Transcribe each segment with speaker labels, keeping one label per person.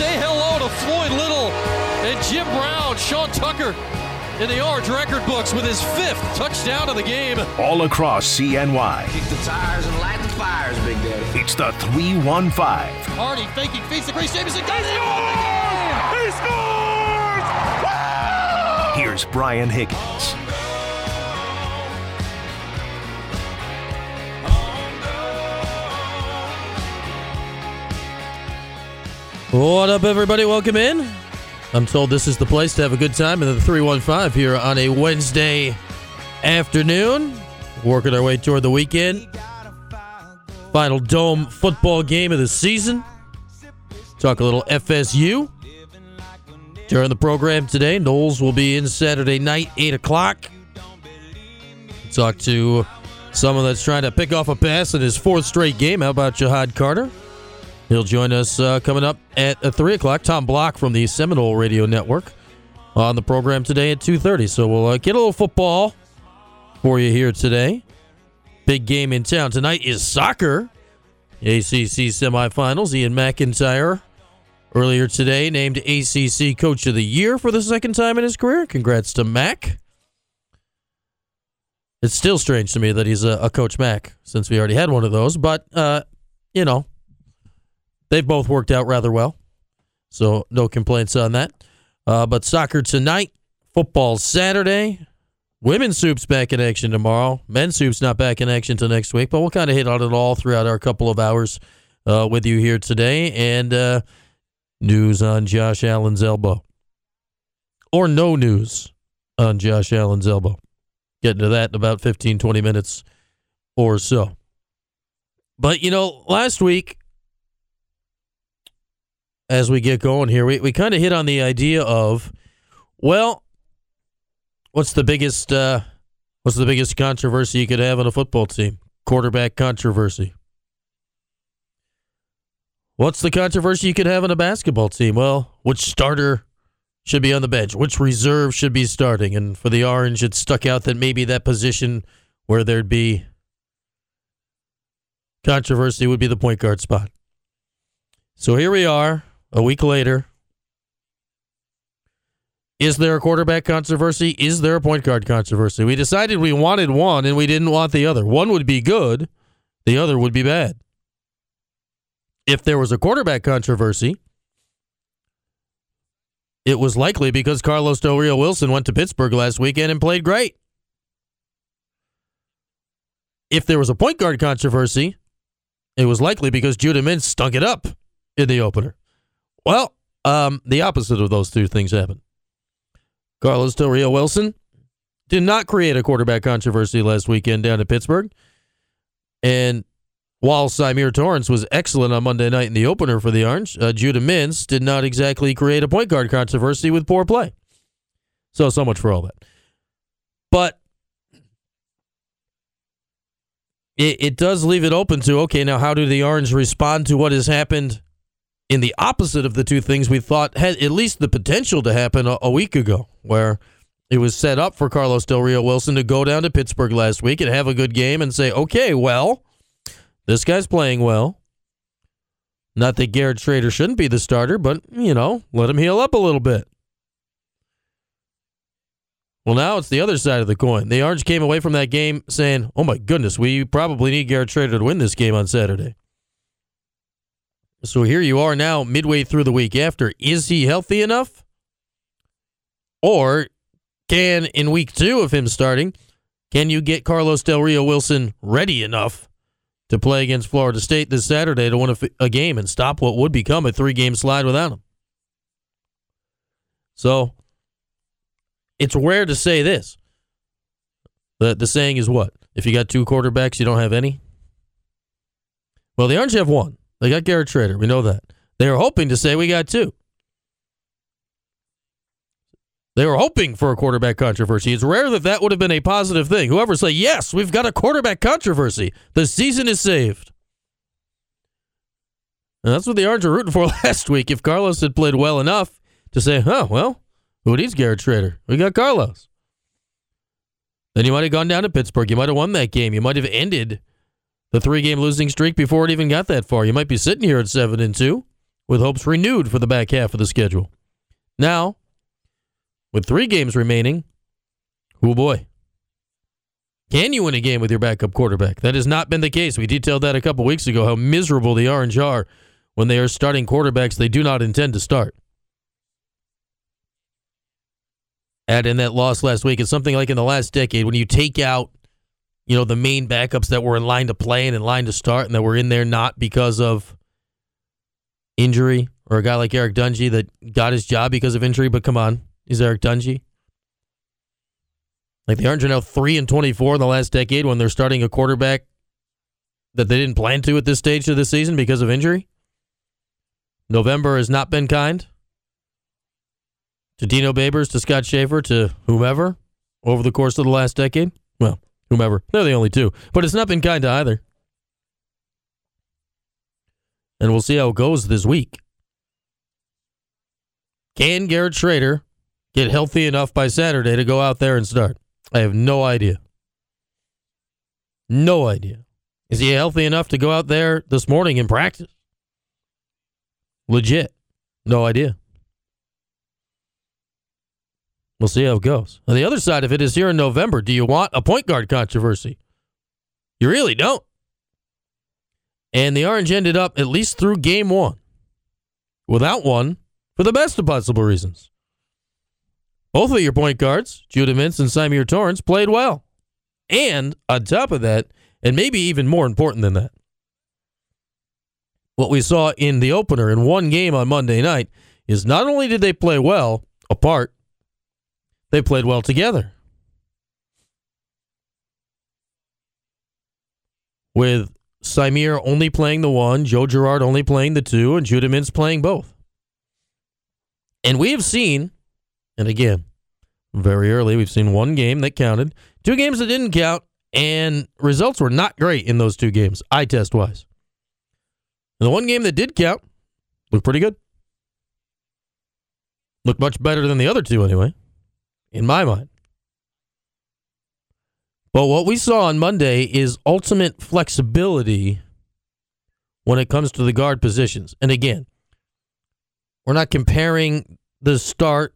Speaker 1: say hello to Floyd Little and Jim Brown, Sean Tucker in the Orange record books with his fifth touchdown of the game.
Speaker 2: All across CNY.
Speaker 3: Kick the tires and light the fires, Big Daddy.
Speaker 2: It's the 315.
Speaker 1: Hardy faking, feeds the Grace Jameson. Got it!
Speaker 2: He scores! Here's Brian Higgins.
Speaker 4: What up, everybody? Welcome in. I'm told this is the place to have a good time in the 315 here on a Wednesday afternoon. Working our way toward the weekend. Final dome football game of the season. Talk a little FSU. During the program today, Noles will be in Saturday night, 8 o'clock. Talk to someone that's trying to pick off a pass in his fourth straight game. How about Ja'Had Carter? He'll join us uh, coming up at uh, 3 o'clock. Tom Block from the Seminole Radio Network on the program today at 2.30. So we'll uh, get a little football for you here today. Big game in town tonight is soccer. ACC semifinals. Ian McIntyre earlier today named ACC Coach of the Year for the second time in his career. Congrats to Mac. It's still strange to me that he's a, a Coach Mac since we already had one of those, but, uh, you know, They've both worked out rather well, so no complaints on that. Uh, but soccer tonight, football Saturday, women's soup's back in action tomorrow. Men's soup's not back in action till next week, but we'll kind of hit on it all throughout our couple of hours uh, with you here today. And uh, news on Josh Allen's elbow, or no news on Josh Allen's elbow. Getting to that in about 15, 20 minutes or so. But, you know, last week as we get going here, we, we kind of hit on the idea of, well, what's the biggest uh, what's the biggest controversy you could have on a football team? Quarterback controversy. What's the controversy you could have on a basketball team? Well, which starter should be on the bench? Which reserve should be starting? And for the Orange, it stuck out that maybe that position where there'd be controversy would be the point guard spot. So here we are, a week later. Is there a quarterback controversy? Is there a point guard controversy? We decided we wanted one and we didn't want the other. One would be good, the other would be bad. If there was a quarterback controversy, it was likely because Carlos Del Rio Wilson went to Pittsburgh last weekend and played great. If there was a point guard controversy, it was likely because Judah Mintz stunk it up in the opener. Well, um, the opposite of those two things happened. Carlos Del Rio Wilson did not create a quarterback controversy last weekend down in Pittsburgh. And while Symir Torrence was excellent on Monday night in the opener for the Orange, uh, Judah Mintz did not exactly create a point guard controversy with poor play. So, so much for all that. But it, it does leave it open to okay, now how do the Orange respond to what has happened in the opposite of the two things we thought had at least the potential to happen a, a, week ago, where it was set up for Carlos Del Rio Wilson to go down to Pittsburgh last week and have a good game and say, okay, well, this guy's playing well. Not that Garrett Shrader shouldn't be the starter, but, you know, let him heal up a little bit. Well, now it's the other side of the coin. The Orange came away from that game saying, oh my goodness, we probably need Garrett Shrader to win this game on Saturday. So here you are now, midway through the week after. Is he healthy enough? Or can, in week two of him starting, can you get Carlos Del Rio Wilson ready enough to play against Florida State this Saturday to win a, game and stop what would become a three game slide without him? So it's rare to say this. The, the saying is what? If you got two quarterbacks, you don't have any? Well, the Orange have one. They got Garrett Shrader. We know that. They were hoping to say we got two. They were hoping for a quarterback controversy. It's rare that that would have been a positive thing. Whoever say yes, we've got a quarterback controversy. The season is saved. And that's what the Orange were rooting for last week. If Carlos had played well enough to say, huh, well, who needs Garrett Shrader? We got Carlos." Then you might have gone down to Pittsburgh. You might have won that game. You might have ended the three game losing streak before it even got that far. You might be sitting here at seven and two with hopes renewed for the back half of the schedule. Now, with three games remaining, oh boy. Can you win a game with your backup quarterback? That has not been the case. We detailed that a couple weeks ago how miserable the Orange are when they are starting quarterbacks they do not intend to start. Add in that loss last week. It's something like in the last decade when you take out, you know, the main backups that were in line to play and in line to start and that were in there not because of injury or a guy like Eric Dungey that got his job because of injury. But come on, is Eric Dungey? Like the Orange are now three and twenty-four in the last decade when they're starting a quarterback that they didn't plan to at this stage of the season because of injury. November has not been kind to Dino Babers, to Scott Shafer, to whomever over the course of the last decade. Whomever. They're the only two. But it's not been kind to either. And we'll see how it goes this week. Can Garrett Shrader get healthy enough by Saturday to go out there and start? I have no idea. No idea. Is he healthy enough to go out there this morning and practice? Legit. No idea. We'll see how it goes. On the other side of it is here in November. Do you want a point guard controversy? You really don't. And the Orange ended up, at least through game one, without one for the best of possible reasons. Both of your point guards, Judah Mintz and Symir Torrence, played well. And on top of that, and maybe even more important than that, what we saw in the opener in one game on Monday night is not only did they play well apart, they played well together. With Symir only playing the one, Joe Girard only playing the two, and Judah Mintz playing both. And we have seen, and again, very early, we've seen one game that counted, two games that didn't count, and results were not great in those two games, eye test wise. And the one game that did count looked pretty good. Looked much better than the other two, anyway, in my mind. But what we saw on Monday is ultimate flexibility when it comes to the guard positions. And again, we're not comparing the start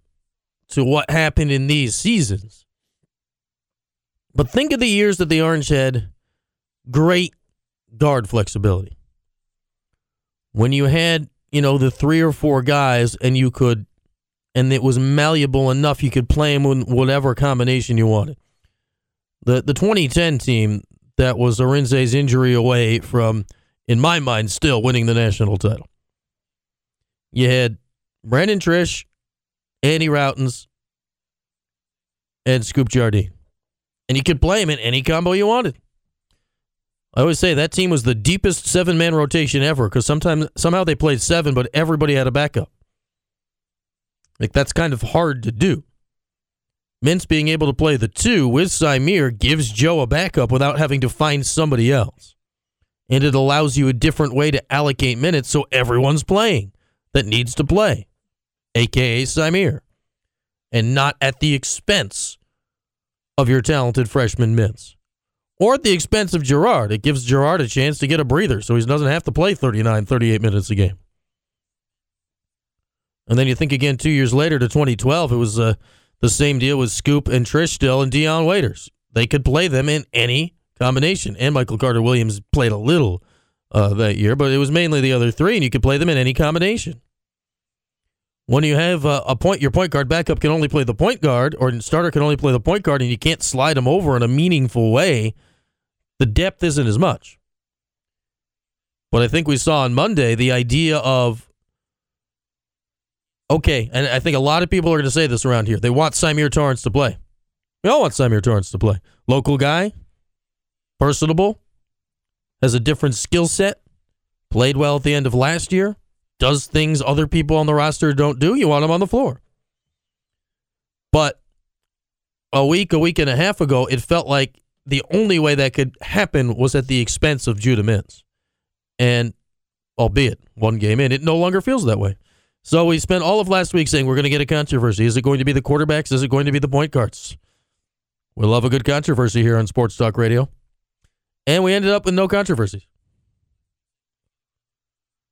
Speaker 4: to what happened in these seasons. But think of the years that the Orange had great guard flexibility. When you had, you know, the three or four guys and you could, and it was malleable enough, you could play them in whatever combination you wanted. The, the 2010 team that was Arinze's injury away from, in my mind, still winning the national title. You had Brandon Triche, Andy Rautins, and Scoop Jardine. And you could play them in any combo you wanted. I always say that team was the deepest seven man rotation ever because sometimes somehow they played seven, but everybody had a backup. Like that's kind of hard to do. Mintz being able to play the two with Symir gives Joe a backup without having to find somebody else. And it allows you a different way to allocate minutes so everyone's playing that needs to play, aka Symir, and not at the expense of your talented freshman Mintz. Or at the expense of Girard. It gives Girard a chance to get a breather so he doesn't have to play 39, 38 minutes a game. And then you think again two years later to 2012, it was uh, the same deal with Scoop and Triche still and Dion Waiters. They could play them in any combination. And Michael Carter Williams played a little uh, that year, but it was mainly the other three, and you could play them in any combination. When you have uh, a point, your point guard backup can only play the point guard, or starter can only play the point guard, and you can't slide them over in a meaningful way. The depth isn't as much. But I think we saw on Monday the idea of okay, and I think a lot of people are going to say this around here. They want Symir Torrence to play. We all want Symir Torrence to play. Local guy, personable, has a different skill set, played well at the end of last year, does things other people on the roster don't do. You want him on the floor. But a week, a week and a half ago, it felt like the only way that could happen was at the expense of Judah Mintz. And albeit one game in, it no longer feels that way. So we spent all of last week saying we're going to get a controversy. Is it going to be the quarterbacks? Is it going to be the point guards? We love a good controversy here on Sports Talk Radio. And we ended up with no controversies.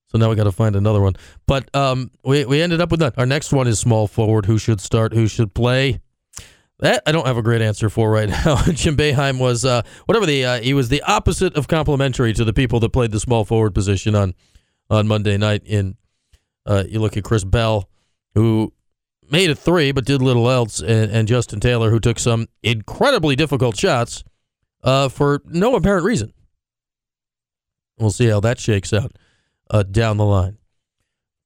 Speaker 4: So now we got to find another one. But um, we we ended up with that. Our next one is small forward. Who should start? Who should play? That I don't have a great answer for right now. Jim Boeheim was uh, whatever the uh, he was the opposite of complimentary to the people that played the small forward position on on Monday night. In uh, you look at Chris Bell, who made a three but did little else, and, and Justin Taylor, who took some incredibly difficult shots uh, for no apparent reason. We'll see how that shakes out uh, down the line.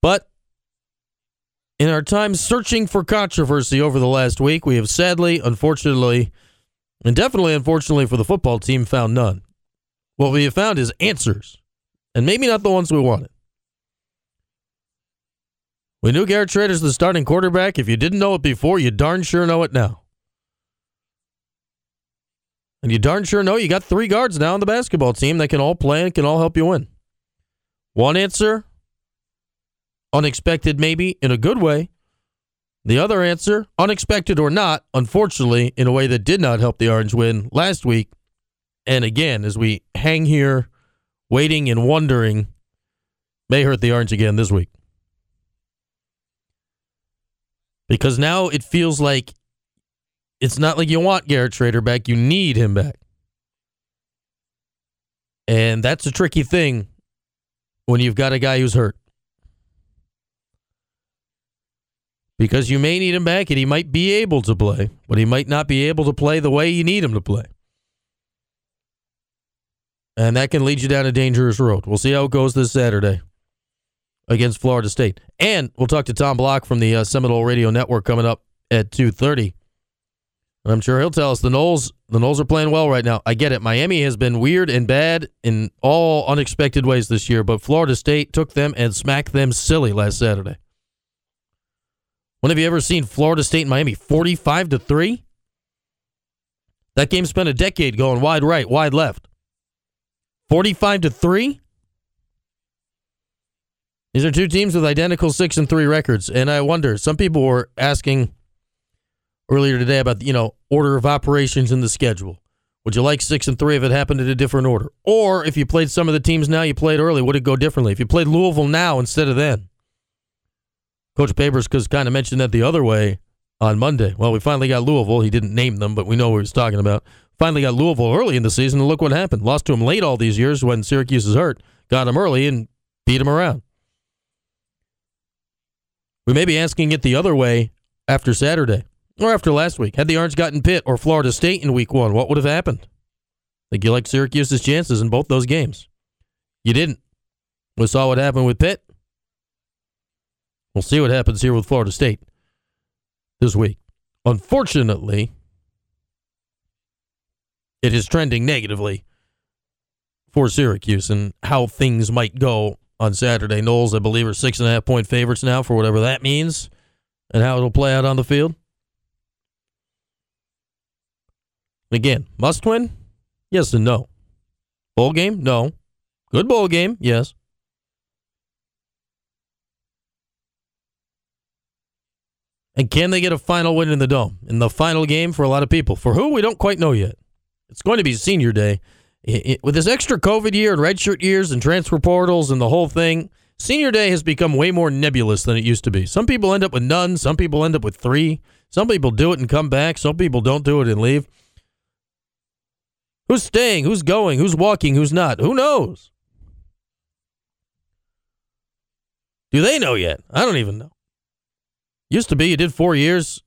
Speaker 4: But in our time searching for controversy over the last week, we have sadly, unfortunately, and definitely unfortunately for the football team, found none. What we have found is answers, and maybe not the ones we wanted. We knew Garrett Shrader's the starting quarterback. If you didn't know it before, you darn sure know it now. And you darn sure know you got three guards now on the basketball team that can all play and can all help you win. One answer, unexpected maybe in a good way. The other answer, unexpected or not, unfortunately, in a way that did not help the Orange win last week. And again, as we hang here waiting and wondering, may hurt the Orange again this week. Because now it feels like it's not like you want Garrett Shrader back, you need him back. And that's a tricky thing when you've got a guy who's hurt. Because you may need him back and he might be able to play, but he might not be able to play the way you need him to play. And that can lead you down a dangerous road. We'll see how it goes this Saturday against Florida State. And we'll talk to Tom Block from the uh, Seminole Radio Network coming up at 2:30. And I'm sure he'll tell us the Noles the Noles are playing well right now. I get it. Miami has been weird and bad in all unexpected ways this year, but Florida State took them and smacked them silly last Saturday. When have you ever seen Florida State and Miami 45 to 3? That game spent a decade going wide right, wide left. 45 to 3? These are two teams with identical 6 and 3 records, and I wonder, some people were asking earlier today about you know order of operations in the schedule. Would you like six and three if it happened in a different order, or if you played some of the teams now you played early, would it go differently? If you played Louisville now instead of then, Coach Babers kind of mentioned that the other way on Monday. Well, we finally got Louisville. He didn't name them, but we know what he was talking about. Finally got Louisville early in the season, and look what happened. Lost to him late all these years when Syracuse is hurt. Got him early and beat him around. We may be asking it the other way after Saturday. Or after last week, had the Orange gotten Pitt or Florida State in week one, what would have happened? Think you like Syracuse's chances in both those games. You didn't. We saw what happened with Pitt. We'll see what happens here with Florida State this week. Unfortunately, it is trending negatively for Syracuse and how things might go on Saturday. Noles, I believe, are six and a half point favorites now for whatever that means and how it'll play out on the field. Again, must win? Yes and no. Bowl game? No. Good bowl game? Yes. And can they get a final win in the dome? In the final game for a lot of people. For who? We don't quite know yet. It's going to be senior day. It, it, with this extra COVID year and redshirt years and transfer portals and the whole thing, senior day has become way more nebulous than it used to be. Some people end up with none. Some people end up with three. Some people do it and come back. Some people don't do it and leave. Who's staying? Who's going? Who's walking? Who's not? Who knows? Do they know yet? I don't even know. Used to be you did four years,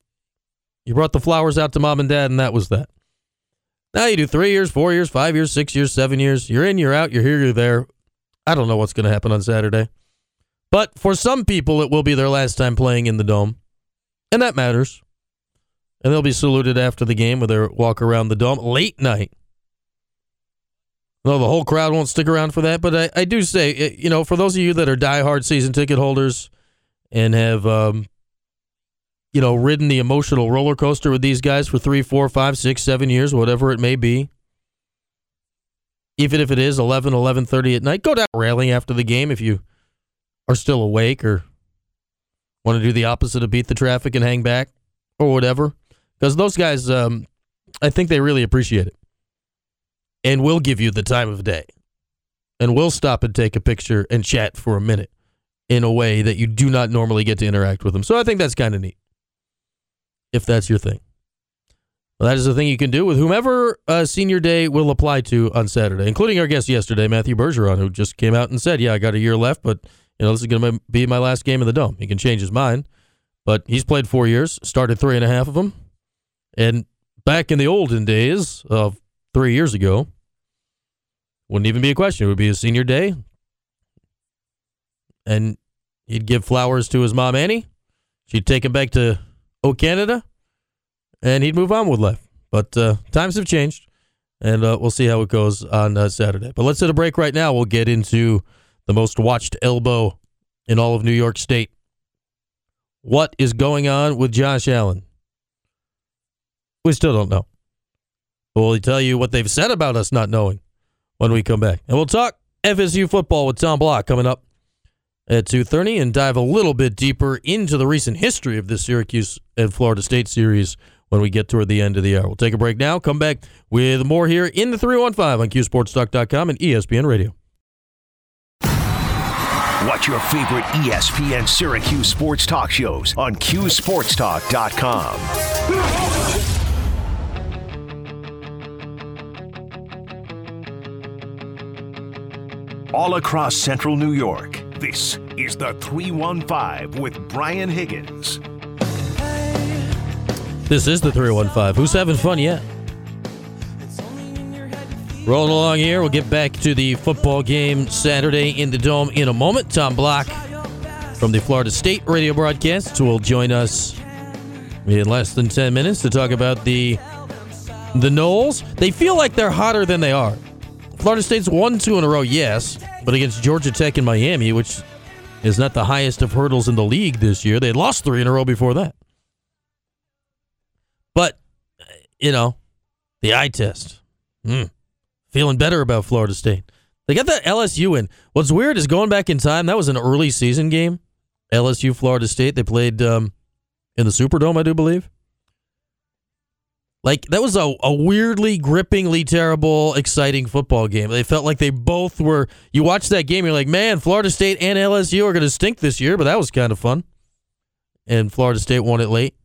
Speaker 4: you brought the flowers out to mom and dad, and that was that. Now you do three years, four years, five years, six years, seven years. You're in, you're out, you're here, you're there. I don't know what's going to happen on Saturday. But for some people, it will be their last time playing in the dome. And that matters. And they'll be saluted after the game with their walk around the dome late night. No, the whole crowd won't stick around for that, but I, I do say, you know, for those of you that are diehard season ticket holders and have, um, you know, ridden the emotional roller coaster with these guys for three, four, five, six, seven years, whatever it may be, even if it is 11, 11.30 at night, go down railing after the game if you are still awake or want to do the opposite of beat the traffic and hang back or whatever. Because those guys, um, I think they really appreciate it and will give you the time of day. and will stop and take a picture and chat for a minute in a way that you do not normally get to interact with them. So I think that's kind of neat. If that's your thing. Well, that is the thing you can do with whomever uh, senior day will apply to on Saturday, including our guest yesterday, Matthew Bergeron, who just came out and said, "Yeah, I got a year left, but you know this is going to be my last game in the dome." He can change his mind, but he's played four years, started three and a half of them, and back in the olden days of three years ago, wouldn't even be a question. It would be his senior day, and he'd give flowers to his mom Annie. She'd take him back to O Canada and he'd move on with life. But uh, times have changed, and uh, we'll see how it goes on uh, Saturday. But let's hit a break right now. We'll get into the most watched elbow in all of New York State. What is going on with Josh Allen? We still don't know. But we'll tell you what they've said about us not knowing when we come back. And we'll talk FSU football with Tom Block coming up at 2.30 and dive a little bit deeper into the recent history of this Syracuse and Florida State series when we get toward the end of the hour. We'll take a break now, come back with more here in the 315 on QSportsTalk.com and ESPN Radio.
Speaker 2: Watch your favorite ESPN Syracuse sports talk shows on QSportsTalk.com. All across central New York, this is the 315 with Brian Higgins.
Speaker 4: This is the 315. Who's having fun yet? Rolling along here. We'll get back to the football game Saturday in the Dome in a moment. Tom Block from the Florida State radio broadcast will join us in less than 10 minutes to talk about the the Noles. They feel like they're hotter than they are. Florida State's won two in a row, yes, but against Georgia Tech and Miami, which is not the highest of hurdles in the league this year. They lost three in a row before that. But, you know, the eye test. Mm, feeling better about Florida State. They got that LSU in. What's weird is going back in time, that was an early season game. LSU, Florida State. They played um, in the Superdome, I do believe. Like that was a, a weirdly grippingly terrible, exciting football game. They felt like they both were. You watch that game, you're like, man, Florida State and LSU are going to stink this year, but that was kind of fun. And Florida State won it late.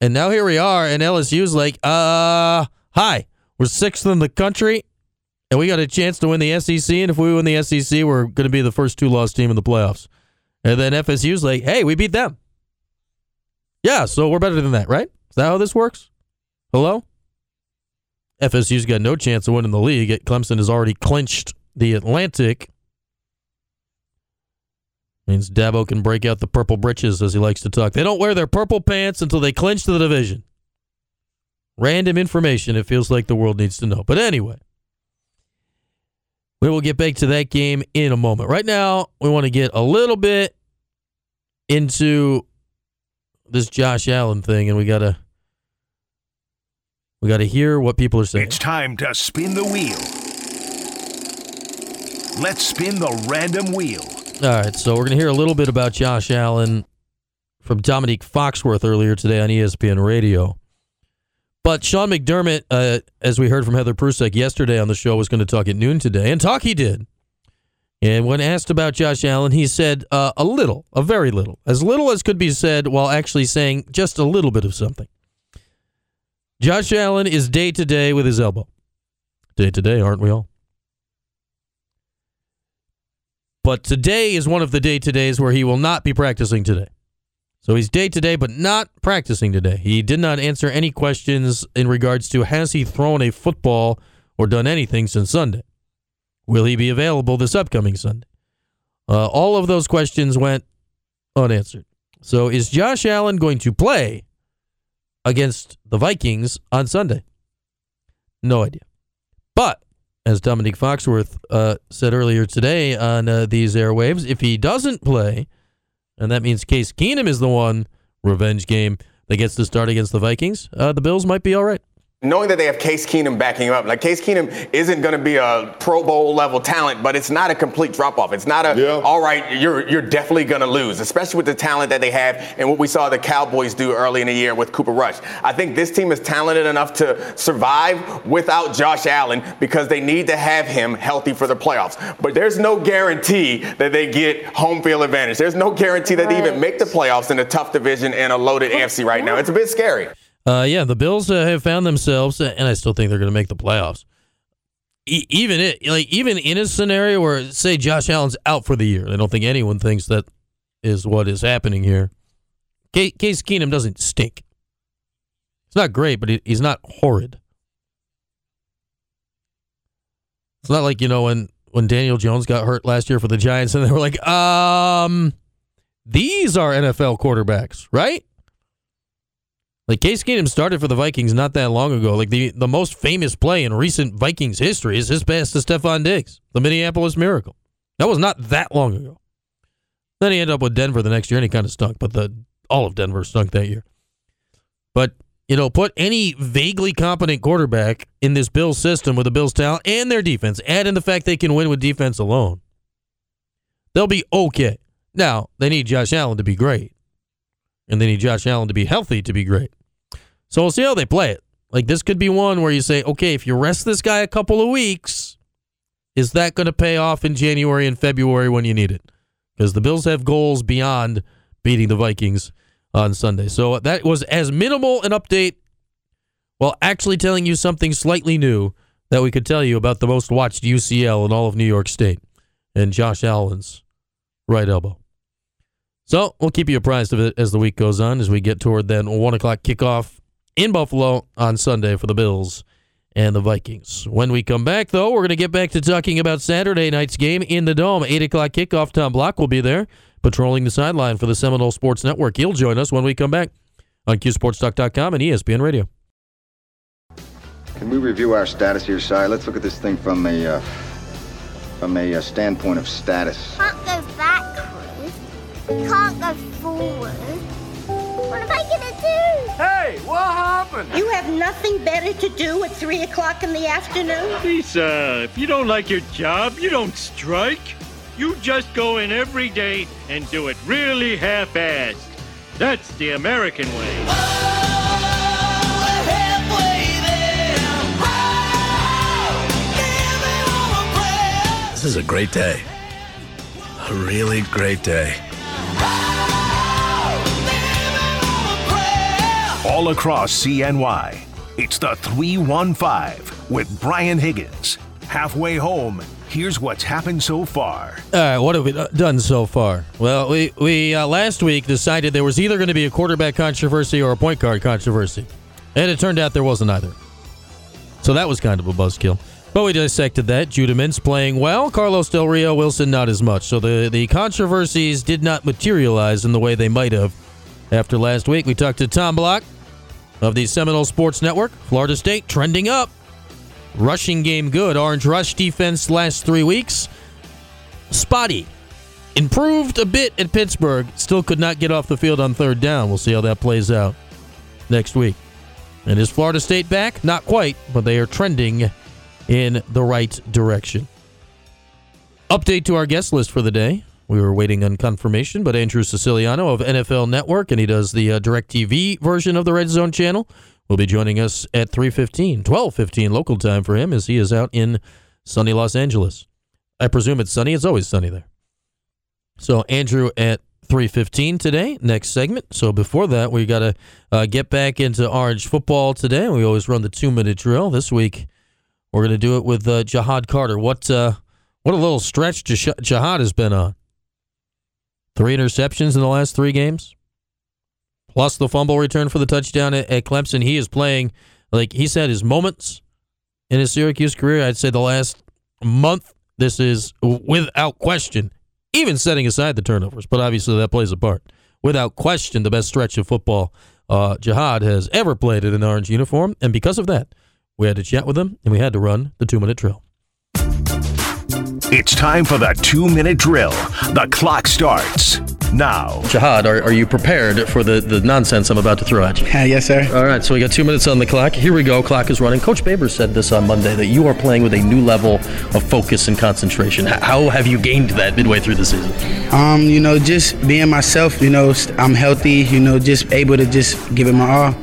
Speaker 4: And now here we are, and LSU's like, uh, hi, we're sixth in the country, and we got a chance to win the SEC. And if we win the SEC, we're going to be the first two loss team in the playoffs. And then FSU's like, hey, we beat them. Yeah, so we're better than that, right? Is that how this works? Hello? FSU's got no chance of winning the league. Clemson has already clinched the Atlantic. Means Dabo can break out the purple breeches as he likes to talk. They don't wear their purple pants until they clinch the division. Random information it feels like the world needs to know. But anyway, we will get back to that game in a moment. Right now, we want to get a little bit into this Josh Allen thing, and we got to we got to hear what people are saying.
Speaker 2: It's time to spin the wheel. Let's spin the random wheel.
Speaker 4: All right, so we're going to hear a little bit about Josh Allen from Dominique Foxworth earlier today on ESPN Radio. But Sean McDermott, uh, as we heard from Heather Prusek yesterday on the show, was going to talk at noon today, and talk he did. And when asked about Josh Allen, he said uh, a little, a very little, as little as could be said, while actually saying just a little bit of something. Josh Allen is day to day with his elbow. Day to day, aren't we all? But today is one of the day to days where he will not be practicing today. So he's day to day, but not practicing today. He did not answer any questions in regards to has he thrown a football or done anything since Sunday. Will he be available this upcoming Sunday? Uh, all of those questions went unanswered. So is Josh Allen going to play against the Vikings on Sunday? No idea. But as Dominique Foxworth uh, said earlier today on uh, these airwaves, if he doesn't play, and that means Case Keenum is the one revenge game that gets to start against the Vikings, uh, the Bills might be all right.
Speaker 5: Knowing that they have Case Keenum backing him up, like Case Keenum isn't going to be a Pro Bowl level talent, but it's not a complete drop off. It's not a yeah. all right. You're you're definitely going to lose, especially with the talent that they have and what we saw the Cowboys do early in the year with Cooper Rush. I think this team is talented enough to survive without Josh Allen because they need to have him healthy for the playoffs. But there's no guarantee that they get home field advantage. There's no guarantee that right. they even make the playoffs in a tough division and a loaded AFC right now. It's a bit scary.
Speaker 4: Uh, yeah, the Bills uh, have found themselves, and I still think they're going to make the playoffs. E- even it, like even in a scenario where, say, Josh Allen's out for the year, I don't think anyone thinks that is what is happening here. Case Keenum doesn't stink. It's not great, but he's not horrid. It's not like you know when when Daniel Jones got hurt last year for the Giants, and they were like, um, these are NFL quarterbacks, right? Like Case Keenum started for the Vikings not that long ago. Like the, the most famous play in recent Vikings history is his pass to Stefon Diggs, the Minneapolis Miracle. That was not that long ago. Then he ended up with Denver the next year and he kind of stunk, but the all of Denver stunk that year. But, you know, put any vaguely competent quarterback in this Bills system with the Bills talent and their defense, add in the fact they can win with defense alone. They'll be okay. Now, they need Josh Allen to be great and they need Josh Allen to be healthy to be great. So we'll see how they play it. Like this could be one where you say, okay, if you rest this guy a couple of weeks, is that going to pay off in January and February when you need it? Because the Bills have goals beyond beating the Vikings on Sunday. So that was as minimal an update while actually telling you something slightly new that we could tell you about the most watched UCL in all of New York State and Josh Allen's right elbow. So we'll keep you apprised of it as the week goes on, as we get toward that one o'clock kickoff in Buffalo on Sunday for the Bills and the Vikings. When we come back, though, we're going to get back to talking about Saturday night's game in the Dome. 8 o'clock kickoff. Tom Block will be there patrolling the sideline for the Seminole Sports Network. He'll join us when we come back on QSportsTalk.com and ESPN Radio.
Speaker 6: Can we review our status here, Si? Let's look at this thing from a uh, from a uh, standpoint of status.
Speaker 7: Can't go backwards. Can't go forward. What am I gonna do?
Speaker 8: Hey, what happened?
Speaker 9: You have nothing better to do at 3 o'clock in the afternoon?
Speaker 10: Lisa, uh, if you don't like your job, you don't strike. You just go in every day and do it really half-assed. That's the American way.
Speaker 11: This is a great day. A really great day.
Speaker 2: All across CNY. It's the 315 with Brian Higgins. Halfway home, here's what's happened so far.
Speaker 4: All right, what have we done so far? Well, we, we uh, last week decided there was either going to be a quarterback controversy or a point guard controversy. And it turned out there wasn't either. So that was kind of a buzzkill. But we dissected that. Judah Mintz playing well. Carlos Del Rio Wilson not as much. So the, the controversies did not materialize in the way they might have after last week. We talked to Tom Block of the Seminole Sports Network. Florida State trending up. Rushing game good. Orange rush defense last three weeks. Spotty. Improved a bit at Pittsburgh. Still could not get off the field on third down. We'll see how that plays out next week. And is Florida State back? Not quite, but they are trending in the right direction. Update to our guest list for the day. We were waiting on confirmation, but Andrew Siciliano of NFL Network, and he does the uh, DirecTV version of the Red Zone channel, will be joining us at 3.15, 12.15 local time for him as he is out in sunny Los Angeles. I presume it's sunny. It's always sunny there. So Andrew at 3.15 today, next segment. So before that, we got to uh, get back into Orange football today. We always run the two-minute drill. This week, we're going to do it with uh, Ja'Had Carter. What, uh, what a little stretch Ja'Had has been on. Three interceptions in the last three games, plus the fumble return for the touchdown at, at Clemson. He is playing like he said his moments in his Syracuse career. I'd say the last month, this is without question, even setting aside the turnovers, but obviously that plays a part. Without question, the best stretch of football uh, Ja'Had has ever played in an orange uniform, and because of that, we had to chat with him and we had to run the two minute drill.
Speaker 2: It's time for the two minute drill. The clock starts now.
Speaker 12: Ja'Had, are, are you prepared for the, the nonsense I'm about to throw at you?
Speaker 8: yes, sir.
Speaker 12: All right, so we got two minutes on the clock. Here we go. Clock is running. Coach Baber said this on Monday that you are playing with a new level of focus and concentration. How have you gained that midway through the season?
Speaker 8: Um, you know, just being myself. You know, I'm healthy. You know, just able to just give it my all.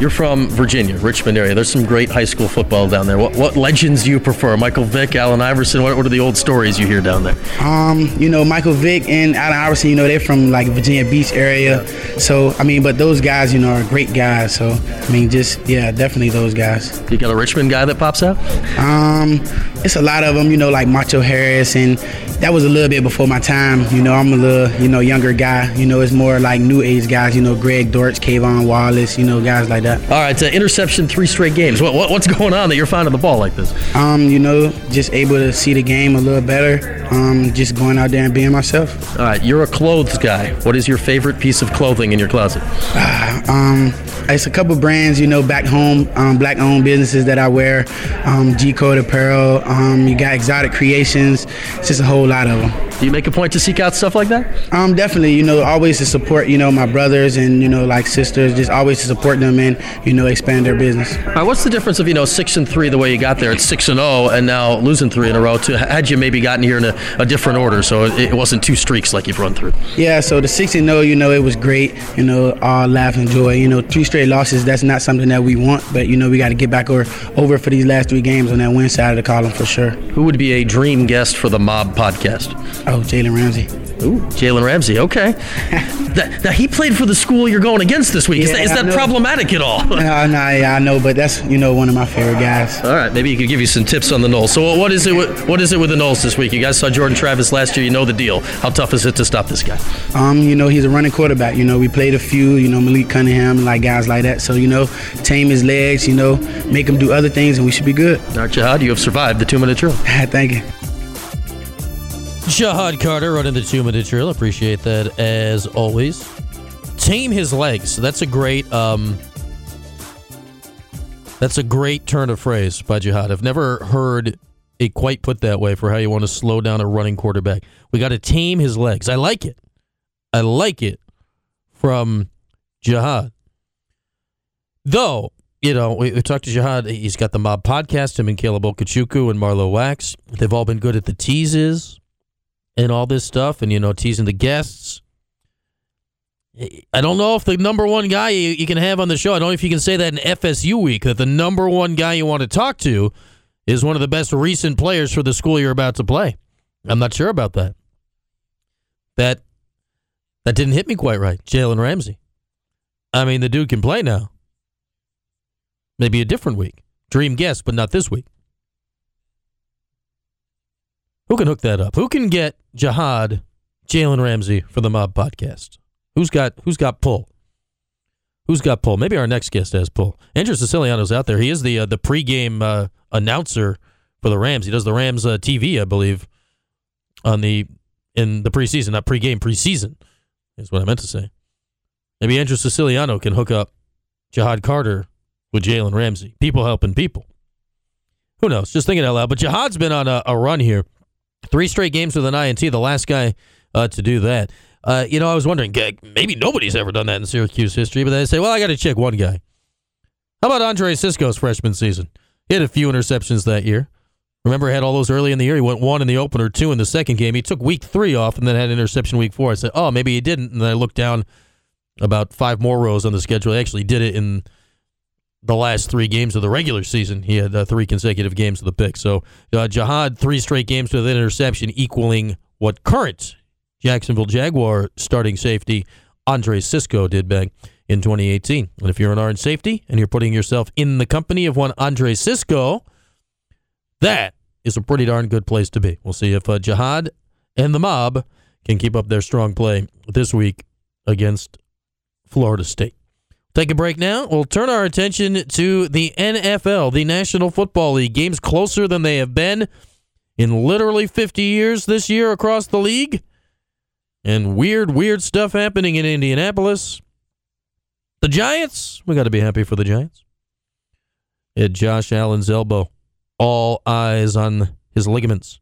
Speaker 12: You're from Virginia, Richmond area. There's some great high school football down there. What, what legends do you prefer? Michael Vick, Allen Iverson? What, what are the old stories you hear down there?
Speaker 8: Um, you know, Michael Vick and Allen Iverson, you know, they're from like Virginia Beach area. So, I mean, but those guys, you know, are great guys. So, I mean, just, yeah, definitely those guys.
Speaker 12: You got a Richmond guy that pops out?
Speaker 8: Um, it's a lot of them, you know, like Macho Harris, and that was a little bit before my time. You know, I'm a little, you know, younger guy. You know, it's more like new age guys, you know, Greg Dortch, Kayvon Wallace, you know, guys like that.
Speaker 12: All right, uh, interception, three straight games. What, what, what's going on that you're finding the ball like this?
Speaker 8: Um, you know, just able to see the game a little better. Um, just going out there and being myself.
Speaker 12: All right, you're a clothes guy. What is your favorite piece of clothing in your closet?
Speaker 8: Um, it's a couple brands, you know, back home, um, black-owned businesses that I wear. Um, G Code Apparel. Um, you got Exotic Creations. It's just a whole lot of them.
Speaker 12: Do you make a point to seek out stuff like that?
Speaker 8: Um, definitely. You know, always to support, you know, my brothers and you know, like sisters. Just always to support them and you know, expand their business.
Speaker 12: All right, what's the difference of you know six and three the way you got there? It's six and zero, and now losing three in a row. To had you maybe gotten here in a, a different order, so it, it wasn't two streaks like you've run through.
Speaker 8: Yeah, so the 6 and 0, you know, it was great. You know, all laugh and joy. You know, three straight losses, that's not something that we want, but, you know, we got to get back over, over for these last three games on that win side of the column for sure.
Speaker 12: Who would be a dream guest for the Mob podcast?
Speaker 8: Oh, Jalen Ramsey.
Speaker 12: Ooh, Jalen Ramsey. Okay. that, now he played for the school you're going against this week. is that, is that problematic at all?
Speaker 8: no, no, yeah, I know, but that's, you know, one of my favorite guys.
Speaker 12: All right, maybe he could give you some tips on the Noles. So, what is it? With, what is it with the Noles this week? You guys saw Jordan Travis last year. You know the deal. How tough is it to stop this guy?
Speaker 8: Um, you know, he's a running quarterback. You know, we played a few, you know, Malik Cunningham, like guys like that. So, you know, tame his legs, you know, make him do other things, and we should be good.
Speaker 12: All right, Ja'Had, you have survived the two-minute drill.
Speaker 8: Thank you.
Speaker 4: Ja'Had Carter running the two minute drill. Appreciate that as always. Tame his legs. That's a great um That's a great turn of phrase by Ja'Had. I've never heard it quite put that way for how you want to slow down a running quarterback. We got to tame his legs. I like it. I like it from Ja'Had. Though, you know, we, we talked to Ja'Had. He's got the Mob podcast, him and Caleb Okechukwu and Marlowe Wax. They've all been good at the teases and all this stuff and, you know, teasing the guests. I don't know if the number one guy you, can have on the show, I don't know if you can say that in FSU week, that the number one guy you want to talk to is one of the best recent players for the school you're about to play. I'm not sure about that. That that didn't hit me quite right. Jalen Ramsey. I mean, the dude can play now. Maybe a different week. Dream guest, but not this week. Who can hook that up? Who can get Ja'Had, Jalen Ramsey for the Mob podcast? Who's got who's got pull? Who's got pull? Maybe our next guest has pull. Andrew Siciliano's out there. He is the uh, the pregame uh, announcer for the Rams. He does the Rams uh, TV, I believe, on the in the preseason, not pregame, preseason is what I meant to say. Maybe Andrew Siciliano can hook up Ja'Had Carter with Jalen Ramsey. People helping people. Who knows? Just thinking out loud. But Ja'Had's been on a, a run here. Three straight games with an INT, the last guy uh, to do that. Uh, you know, I was wondering, maybe nobody's ever done that in Syracuse history, but then I say, well, I got to check one guy. How about Andre Cisco's freshman season? He had a few interceptions that year. Remember, he had all those early in the year. He went one in the opener, two in the second game. He took week three off and then had an interception week four. I said, oh, maybe he didn't. And then I looked down about five more rows on the schedule. He actually did it in the last three games of the regular season. He had uh, three consecutive games of the pick. So uh, Ja'Had, three straight games with an interception, equaling what current Jacksonville Jaguar starting safety Andre Cisco did back in 2018. And if you're an orange safety and you're putting yourself in the company of one Andre Cisco, that is a pretty darn good place to be. We'll see if uh, Ja'Had and the mob can keep up their strong play this week against Florida State. Take a break now. We'll turn our attention to the NFL, the National Football League. Games closer than they have been in literally 50 years this year across the league. And weird, weird stuff happening in Indianapolis. The Giants, we got to be happy for the Giants. At Josh Allen's elbow, all eyes on his ligaments.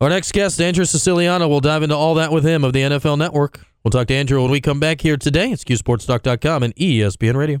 Speaker 4: Our next guest, Andrew Siciliano, will dive into all that with him of the NFL Network. We'll talk to Andrew when we come back here today at QSportsTalk.com and ESPN Radio.